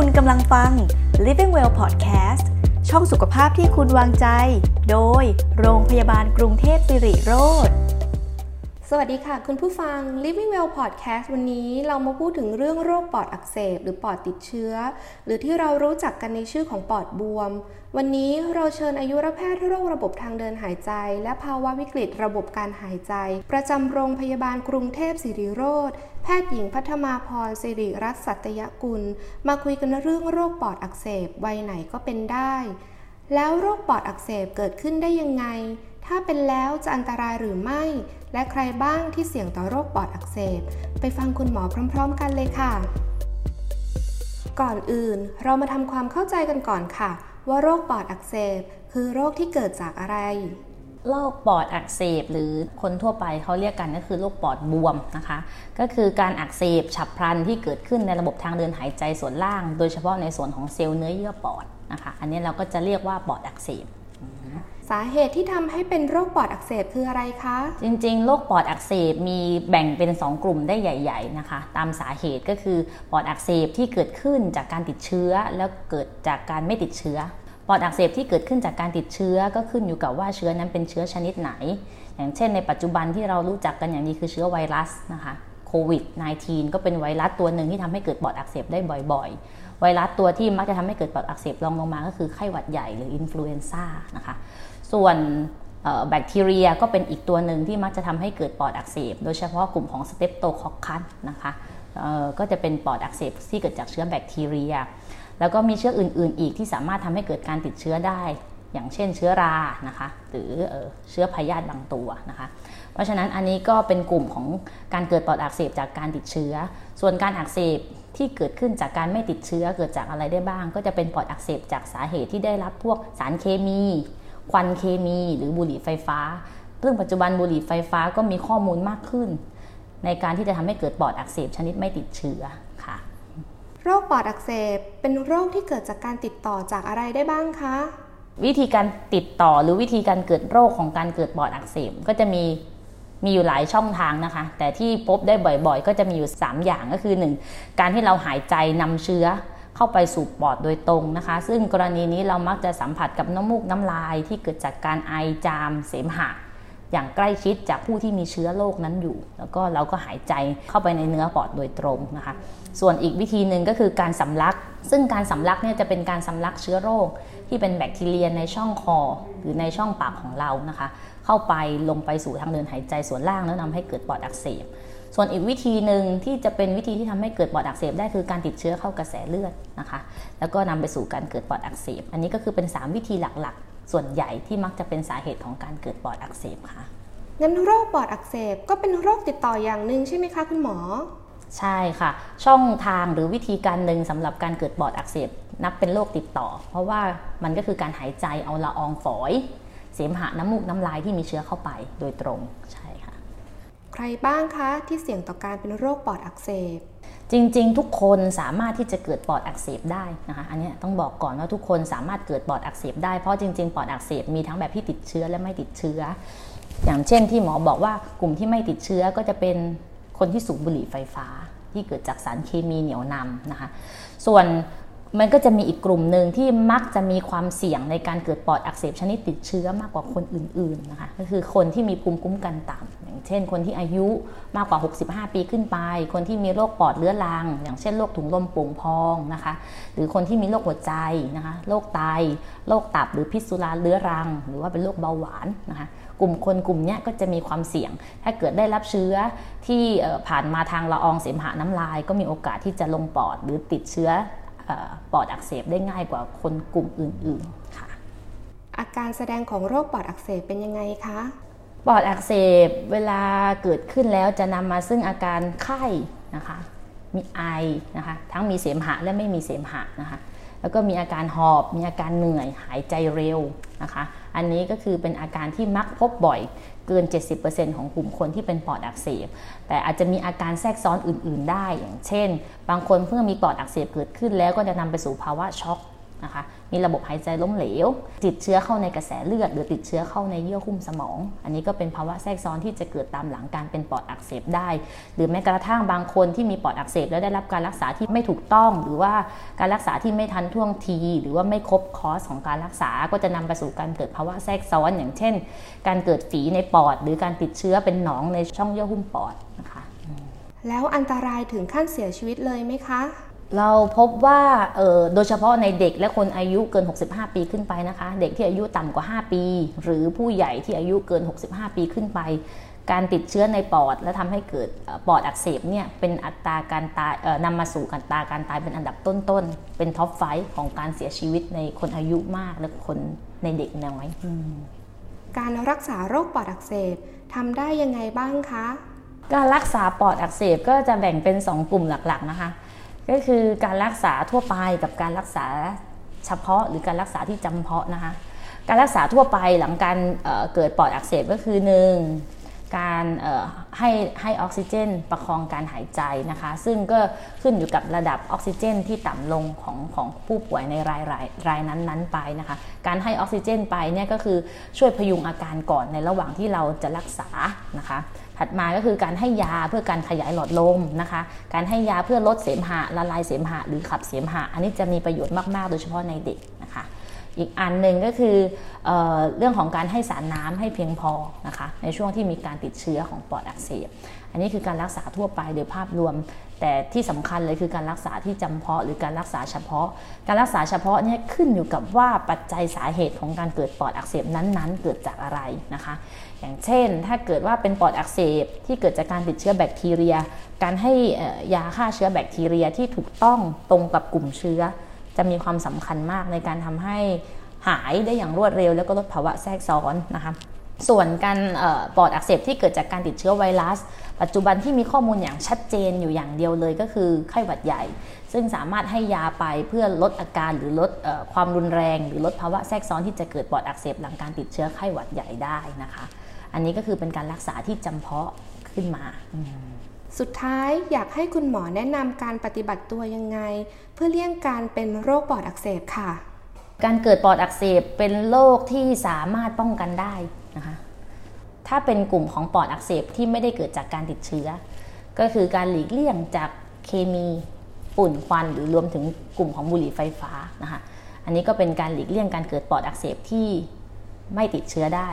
คุณกำลังฟัง Living Well Podcast ช่องสุขภาพที่คุณวางใจ โดยโรงพยาบาลกรุงเทพสิริโรธส วัสดีค่ะ คุณผู้ฟัง Living Well Podcast วันนี้เรามาพูดถึงเรื่องโรคปอดอักเสบ หรือปอดติดเชื้อ หรือที่เรารู้จักกันในชื่อของปอดบวม วันนี้เราเชิญอายุรแพทย์โรคระบบทางเดินหายใจ และภาวะวิกฤตระบบการหายใจ ประจำโรงพยาบาลกรุงเทพสิริโรธแพทย์หญิงพัฒมาพรสิริรัตน์สัตยกุล มาคุยกันเรื่องโรคปอดอักเสบวัยไหนก็เป็นได้ แล้วโรคปอดอักเสบเกิดขึ้นได้ยังไง ถ้าเป็นแล้วจะอันตรายหรือไม่ และใครบ้างที่เสี่ยงต่อโรคปอดอักเสบ ไปฟังคุณหมอพร้อม ๆ กันเลยค่ะ ก่อนอื่นเรามาทำความเข้าใจกันก่อนค่ะ ว่าโรคปอดอักเสบ คือโรคที่เกิดจากอะไรโรคปอดอักเสบ หรือคนทั่วไปเขาเรียกกันก็คือโรคปอดบวมนะคะ ก็คือการอักเสบฉับพลันที่เกิดขึ้นในระบบทางเดินหายใจส่วนล่าง โดยเฉพาะในส่วนของเซลล์เนื้อเยื่อปอดนะคะ อันนี้เราก็จะเรียกว่าปอดอักเสบ สาเหตุที่ทำให้เป็นโรคปอดอักเสบคืออะไรคะ จริงๆ โรคปอดอักเสบมีแบ่งเป็น 2 กลุ่มได้ใหญ่ ๆนะคะ ตามสาเหตุก็คือปอดอักเสบที่เกิดขึ้นจากการติดเชื้อ แล้วเกิดจากการไม่ติดเชื้อ ปอดอักเสบที่เกิดขึ้นจากการติดเชื้อก็ขึ้นอยู่กับว่าเชื้อนั้นเป็นเชื้อชนิดไหน อย่างเช่นในปัจจุบันที่เรารู้จักกันอย่างดีคือเชื้อไวรัสนะคะโค วิด-19 ก็เป็นไวรัสตัวหนึ่งที่ทำให้เกิดปอดอักเสบได้บ่อยๆ ไวรัสตัวที่มักจะทำให้เกิดปอดอักเสบรองลงมาก็คือไข้หวัดใหญ่หรือ influenza นะคะ ส่วนแบคทีเรียก็เป็นอีกตัวหนึ่งที่มักจะทำให้เกิดปอดอักเสบ โดยเฉพาะกลุ่มของ Streptococcus นะคะก็จะเป็นปอดอักเสบที่เกิดจากเชื้อแบคทีเรีย แล้วก็มีเชื้ออื่น ๆ อีกที่สามารถทำให้เกิดการติดเชื้อได้ อย่างเช่นเชื้อรานะคะหรือเชื้อพยาธิบางตัวนะคะเพราะฉะนั้นอันนี้ก็เป็นกลุ่มของการเกิดปอดอักเสบจากการติดเชื้อ ส่วนการอักเสบที่เกิดขึ้นจากการไม่ติดเชื้อเกิดจากอะไรได้บ้าง ก็จะเป็นปอดอักเสบจากสาเหตุที่ได้รับพวกสารเคมี ควันเคมี หรือบุหรี่ไฟฟ้า ซึ่งปัจจุบันบุหรี่ไฟฟ้าก็มีข้อมูลมากขึ้น ในการที่จะทำให้เกิดปอดอักเสบชนิดไม่ติดเชื้อค่ะ โรคปอดอักเสบเป็นโรคที่เกิดจากการติดต่อจากอะไรได้บ้างคะ วิธีการติดต่อหรือวิธีการเกิดโรคของการเกิดปอดอักเสบก็จะมีมีอยู่หลายช่องทางนะคะ แต่ที่พบได้บ่อยๆ ก็จะมีอยู่ 3 อย่างก็คือ 1. การที่เราหายใจนำเชื้อเข้าไปสู่ปอดโดยตรงนะคะ ซึ่งกรณีนี้เรามักจะสัมผัสกับน้ำมูกน้ำลายที่เกิดจากการไอจามเสมหะ อย่างใกล้ชิดจากผู้ที่มีเชื้อโรคนั้นอยู่ แล้วก็เราก็หายใจเข้าไปในเนื้อปอดโดยตรงนะคะ ส่วนอีกวิธีหนึ่งก็คือการสำลัก ซึ่งการสำลักเนี่ยจะเป็นการสำลักเชื้อโรค ที่เป็นแบคทีเรียในช่องคอ หรือในช่องปากของเรานะคะ เข้าไปลงไปสู่ทางเดินหายใจส่วนล่างแล้วนำให้เกิดปอดอักเสบส่วนอีกวิธีหนึ่งที่จะเป็นวิธีที่ทำให้เกิดปอดอักเสบได้คือการติดเชื้อเข้ากระแสเลือดนะคะ แล้วก็นำไปสู่การเกิดปอดอักเสบ อันนี้ก็คือเป็น 3 วิธีหลักๆ ส่วนใหญ่ที่มักจะเป็นสาเหตุของการเกิดปอดอักเสบค่ะ งั้นโรคปอดอักเสบก็เป็นโรคติดต่ออย่างหนึ่งใช่ไหมคะคุณหมอ ใช่ค่ะ ช่องทางหรือวิธีการหนึ่งสำหรับการเกิดปอดอักเสบนับเป็นโรคติดต่อ เพราะว่ามันก็คือการหายใจเอาละอองฝอย เสมหะน้ำมูกน้ำลายที่มีเชื้อเข้าไปโดยตรงใช่ค่ะ ใครบ้างคะที่เสี่ยงต่อการเป็นโรคปอดอักเสบ จริงๆ ทุกคนสามารถที่จะเกิดปอดอักเสบได้นะคะอันนี้ต้องบอกก่อนว่าทุกคนสามารถเกิดปอดอักเสบได้เพราะจริงๆ ปอดอักเสบมีทั้งแบบที่ติดเชื้อและไม่ติดเชื้อ อย่างเช่นที่หมอบอกว่ากลุ่มที่ไม่ติดเชื้อก็จะเป็นคนที่สูบบุหรี่ไฟฟ้า ที่เกิดจากสารเคมีเหนียวนำนะคะ ส่วน มันก็จะมีอีกกลุ่มหนึ่งที่มักจะมีความเสี่ยงในการเกิดปอดอักเสบชนิดติดเชื้อมากกว่าคนอื่นๆนะคะก็คือคนที่มีภูมิคุ้มกันต่ำอย่างเช่น คนที่อายุมากกว่า 65 ปีขึ้นไป คนที่มีโรคปอดเรื้อรัง อย่างเช่นโรคถุงลมโป่งพองนะคะหรือคนที่มีโรคหัวใจนะคะโรคไตโรคตับหรือพิษสุราเรื้อรัง หรือว่าเป็นโรคเบาหวานนะคะกลุ่มคนกลุ่มนี้ก็จะมีความเสี่ยง ถ้าเกิดได้รับเชื้อที่ผ่านมาทางละอองเสมหะน้ำลาย ก็มีโอกาสที่จะลงปอดหรือติดเชื้อ ปอดอักเสบได้ง่ายกว่าคนกลุ่มอื่นๆค่ะ อาการแสดงของโรคปอดอักเสบเป็นยังไงคะปอดอักเสบเวลาเกิดขึ้นแล้วจะนำมาซึ่งอาการไข้นะคะ มีไอนะคะทั้งมีเสมหะและไม่มีเสมหะนะคะแล้วก็มีอาการหอบ มีอาการเหนื่อย หายใจเร็วนะคะ อันนี้ก็คือเป็นอาการที่มักพบบ่อย เกิน 70%ของกลุ่มคนที่เป็นปอดอักเสบ แต่อาจจะมีอาการแทรกซ้อนอื่น ๆ ได้ อย่างเช่น บางคนเพิ่งมีปอดอักเสบเกิดขึ้นแล้วก็จะนำไปสู่ภาวะช็อก นะคะ มีระบบหายใจล้มเหลว ติดเชื้อเข้าในกระแสเลือด หรือติดเชื้อเข้าในเยื่อหุ้มสมอง อันนี้ก็เป็นภาวะแทรกซ้อนที่จะเกิดตามหลังการเป็นปอดอักเสบได้ หรือแม้กระทั่งบางคนที่มีปอดอักเสบแล้วได้รับการรักษาที่ไม่ถูกต้อง หรือว่าการรักษาที่ไม่ทันท่วงที หรือว่าไม่ครบคอร์สของการรักษา ก็จะนำไปสู่การเกิดภาวะแทรกซ้อน อย่างเช่น การเกิดฝีในปอด หรือการติดเชื้อเป็นหนองในช่องเยื่อหุ้มปอดนะคะ แล้วอันตรายถึงขั้นเสียชีวิตเลยไหมคะ เราพบว่าโดยเฉพาะในเด็กและคนอายุเกิน 65 ปีขึ้นไปนะคะ เด็กที่อายุต่ำกว่า 5 ปี หรือผู้ใหญ่ที่อายุเกิน 65 ปีขึ้นไป การติดเชื้อในปอด และทำให้เกิดปอดอักเสบเนี่ยเป็นอัตราการตายนำมาสู่การตายการตายเป็นอันดับต้นๆ เป็น top five ของการเสียชีวิตในคนอายุมากและคนในเด็กน้อยการรักษาโรคปอดอักเสบทำได้ยังไงบ้างคะ การรักษาปอดอักเสบก็จะแบ่งเป็น 2 กลุ่มหลักๆนะคะ ก็คือการรักษาทั่วไปกับการรักษาเฉพาะหรือการรักษาที่จำเพาะนะคะ การรักษาทั่วไปหลังการเเกิดปอดอักเสบก็คือหนึ่งการให้ให้ออกซิเจน ประคองการหายใจนะคะ ซึ่งก็ขึ้นอยู่กับระดับออกซิเจน ที่ต่ำลงของของผู้ป่วยในรายรายรายนั้นๆไปนะคะ การให้ออกซิเจนไปเนี่ยก็คือช่วยพยุงอาการก่อนในระหว่างที่เราจะรักษานะคะ ถัดมาก็คือการให้ยาเพื่อการขยายหลอดลมนะคะ การให้ยาเพื่อลดเสมหะละลายเสมหะหรือขับเสมหะ อันนี้จะมีประโยชน์มาก ๆ โดยเฉพาะในเด็กนะคะ อีกอันหนึ่งก็คือเอเรื่องของการให้สารน้ำให้เพียงพอนะคะในช่วงที่มีการติดเชื้อของปอดอักเสบ อันนี้คือการรักษาทั่วไปโดยภาพรวม แต่ที่สำคัญเลยคือการรักษาที่จำเพาะ หรือการรักษาเฉพาะ การรักษาเฉพาะเนี่ยขึ้นอยู่กับว่าปัจจัยสาเหตุของการเกิดปอดอักเสบนั้นๆ เกิดจากอะไรนะคะ อย่างเช่น ถ้าเกิดว่าเป็นปอดอักเสบที่เกิดจากการติดเชื้อแบคทีเรีย การให้ยาฆ่าเชื้อแบคทีเรียที่ถูกต้องตรงกับกลุ่มเชื้อ จะมีความสำคัญมากในการทำให้หายได้อย่างรวดเร็ว แล้วก็ลดภาวะแทรกซ้อนนะคะ ส่วนการปอดอักเสบที่เกิดจากการติดเชื้อไวรัส ปัจจุบันที่มีข้อมูลอย่างชัดเจนอยู่อย่างเดียวเลยก็คือไข้หวัดใหญ่ ซึ่งสามารถให้ยาไปเพื่อลดอาการหรือลดความรุนแรง หรือลดภาวะแทรกซ้อนที่จะเกิดปอดอักเสบหลังการติดเชื้อไข้หวัดใหญ่ได้นะคะ อันนี้ก็คือเป็นการรักษาที่จำเพาะขึ้นมาสุดท้ายอยากให้คุณหมอแนะนำการปฏิบัติตัวยังไง เพื่อเลี่ยงการเป็นโรคปอดอักเสบค่ะ การเกิดปอดอักเสบเป็นโรคที่สามารถป้องกันได้นะคะถ้าเป็นกลุ่มของปอดอักเสบที่ไม่ได้เกิดจากการติดเชื้อ ก็คือการหลีกเลี่ยงจากเคมีฝุ่นควันหรือรวมถึงกลุ่มของบุหรี่ไฟฟ้านะคะอันนี้ก็เป็นการหลีกเลี่ยงการเกิดปอดอักเสบที่ไม่ติดเชื้อได้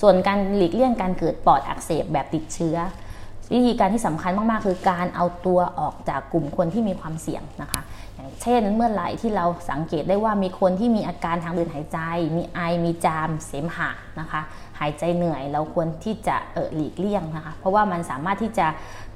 ส่วนการหลีกเลี่ยงการเกิดปอดอักเสบแบบติดเชื้อ วิธีการที่สำคัญมากๆ คือการเอาตัวออกจากกลุ่มคนที่มีความเสี่ยงนะคะ อย่างเช่นเมื่อไหร่ที่เราสังเกตได้ว่ามีคนที่มีอาการทางเดินหายใจ มีไอมีจามเสมหะนะคะ หายใจเหนื่อย เราควรที่จะเออหลีกเลี่ยงนะคะ เพราะว่ามันสามารถที่จะ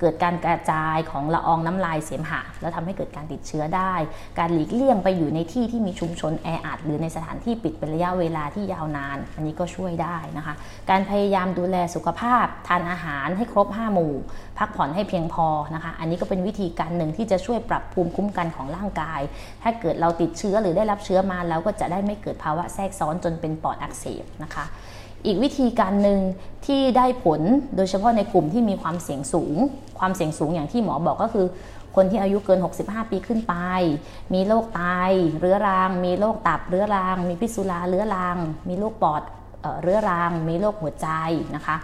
เกิดการกระจายของละอองน้ำลายเสมหะ แล้วทำให้เกิดการติดเชื้อได้ การหลีกเลี่ยงไปอยู่ในที่ที่มีชุมชนแออัดหรือในสถานที่ปิดเป็นระยะเวลาที่ยาวนาน อันนี้ก็ช่วยได้นะคะ การพยายามดูแลสุขภาพ ทานอาหารให้ครบ 5 หมู่ พักผ่อนให้เพียงพอนะคะ อันนี้ก็เป็นวิธีการหนึ่งที่จะช่วยปรับภูมิคุ้มกันของร่างกาย ถ้าเกิดเราติดเชื้อหรือได้รับเชื้อมาแล้วก็จะได้ไม่เกิดภาวะแทรกซ้อนจนเป็นปอดอักเสบนะคะ อีกวิธีการหนึ่งที่ได้ผลโดยเฉพาะในกลุ่มที่มีความเสี่ยงสูง ความเสี่ยงสูงอย่างที่หมอบอกก็คือ คนที่อายุเกิน 65 ปีขึ้นไป มีโรคไตเรื้อรัง มีโรคตับเรื้อรัง มีพิษสุราเรื้อรัง มีโรคปอดเรื้อรัง มีโรคหัวใจนะคะ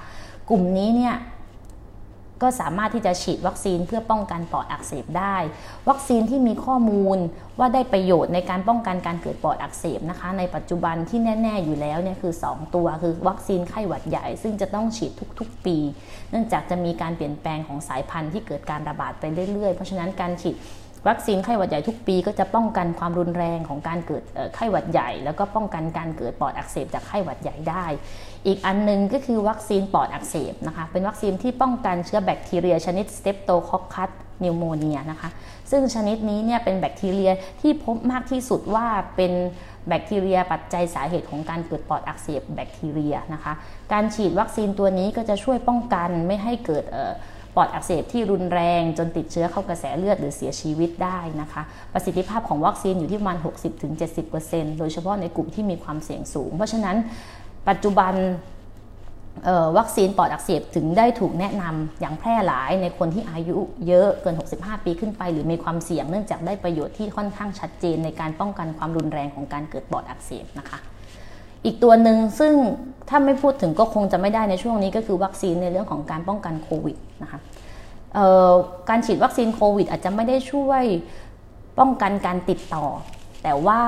กลุ่มนี้เนี่ย ก็สามารถที่จะฉีดวัคซีนเพื่อป้องกันปอดอักเสบได้ วัคซีนที่มีข้อมูลว่าได้ประโยชน์ในการป้องกันการเกิดปอดอักเสบนะคะ ในปัจจุบันที่แน่ ๆ อยู่แล้วเนี่ยคือ 2 ตัวคือวัคซีนไข้หวัดใหญ่ ซึ่งจะต้องฉีดทุกๆ ปี เนื่องจากจะมีการเปลี่ยนแปลงของสายพันธุ์ที่เกิดการระบาดไปเรื่อยๆ เพราะฉะนั้นการฉีด วัคซีนไข้หวัดใหญ่ทุกปีก็จะป้องกันความรุนแรงของการเกิดไข้หวัดใหญ่ แล้วก็ป้องกันการเกิดปอดอักเสบจากไข้หวัดใหญ่ได้ อีกอันนึงก็คือวัคซีนปอดอักเสบนะคะเป็นวัคซีนที่ป้องกันเชื้อแบคทีเรียชนิด Streptococcus pneumoniae นะคะซึ่งชนิดนี้เนี่ยเป็นแบคทีเรียที่พบมากที่สุดว่าเป็นแบคทีเรียปัจจัยสาเหตุของการเกิดปอดอักเสบแบคทีเรียนะคะการฉีดวัคซีนตัวนี้ก็จะช่วยป้องกันไม่ให้เกิด ปอดอักเสบที่รุนแรงจนติดเชื้อเข้ากระแสเลือดหรือเสียชีวิตได้นะคะ ประสิทธิภาพของวัคซีนอยู่ที่ประมาณ 60-70%โดยเฉพาะในกลุ่มที่มีความเสี่ยงสูง เพราะฉะนั้นปัจจุบันวัคซีนปอดอักเสบถึงได้ถูกแนะนำอย่างแพร่หลายในคนที่อายุเยอะเกิน 65 ปีขึ้นไป หรือมีความเสี่ยงเนื่องจากได้ประโยชน์ที่ค่อนข้างชัดเจนในการป้องกันความรุนแรงของการเกิดปอดอักเสบนะคะ อีกตัวหนึ่งซึ่งถ้าไม่พูดถึงก็คงจะไม่ได้ในช่วงนี้ก็คือวัคซีนในเรื่องของการป้องกันโควิดนะคะการฉีดวัคซีนโควิด อาจจะไม่ได้ช่วยป้องกันการติดต่อ แต่ว่า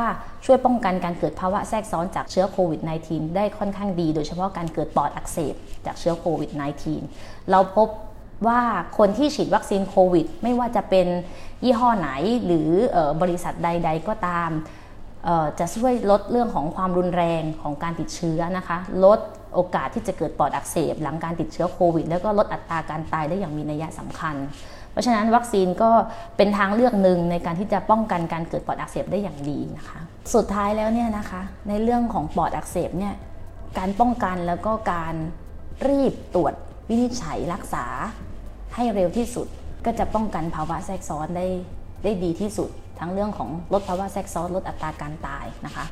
ช่วยป้องกันการเกิดภาวะแทรกซ้อนจากเชื้อโควิด -19 ได้ค่อนข้างดี โดยเฉพาะการเกิดปอดอักเสบจากเชื้อโควิด -19 เราพบว่าคนที่ฉีดวัคซีนโควิด ไม่ว่าจะเป็นยี่ห้อไหนหรือบริษัทใด ๆ ก็ตาม จะช่วยลดเรื่องของความรุนแรงของการติดเชื้อนะคะ ลดโอกาสที่จะเกิดปอดอักเสบ หลังการติดเชื้อโควิด แล้วก็ลดอัตราการตายได้อย่างมีนัยสำคัญ เพราะฉะนั้นวัคซีนก็เป็นทางเลือกหนึ่งในการที่จะป้องกันการเกิดปอดอักเสบได้อย่างดีนะคะ สุดท้ายแล้วเนี่ยนะคะ ในเรื่องของปอดอักเสบเนี่ยการป้องกันแล้วก็การรีบตรวจวินิจฉัยรักษาให้เร็วที่สุด ก็จะป้องกันภาวะแทรกซ้อนได้ได้ดีที่สุด ทั้งเรื่องของลดภาวะแทรกซ้อนลดอัตราการตายนะคะ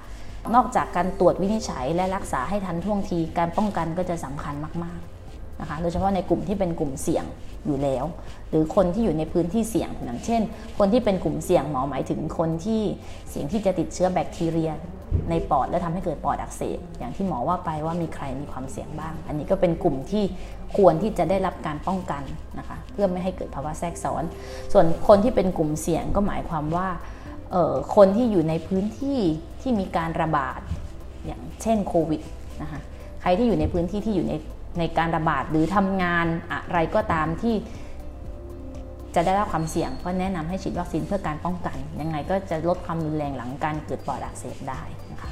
นอกจากการตรวจวินิจฉัยและรักษาให้ทันท่วงทีการป้องกันก็จะสำคัญมาก ๆ นะคะโดยเฉพาะในกลุ่มที่เป็นกลุ่มเสี่ยงอยู่แล้ว หรือคนที่อยู่ในพื้นที่เสี่ยงอย่างเช่น คนที่เป็นกลุ่มเสี่ยงหมอหมายถึงคนที่เสี่ยงที่จะติดเชื้อแบคทีเรียในปอดและทำให้เกิดปอดอักเสบอย่างที่หมอว่าไปว่ามีใครมีความเสี่ยงบ้าง อันนี้ก็เป็นกลุ่มที่ควรที่จะได้รับการป้องกันนะคะเพื่อไม่ให้เกิดภาวะแทรกซ้อน ส่วนคนที่เป็นกลุ่มเสี่ยงก็หมายความว่าคนที่อยู่ในพื้นที่ที่มีการระบาดอย่างเช่นโควิดนะคะใครที่อยู่ในพื้นที่ที่อยู่ใน ในการระบาดหรือทำงานอะไรก็ตามที่จะได้รับความเสี่ยงก็แนะนำให้ฉีดวัคซีนเพื่อการป้องกัน ยังไงก็จะลดความรุนแรงหลังการเกิดปอดอักเสบได้นะคะ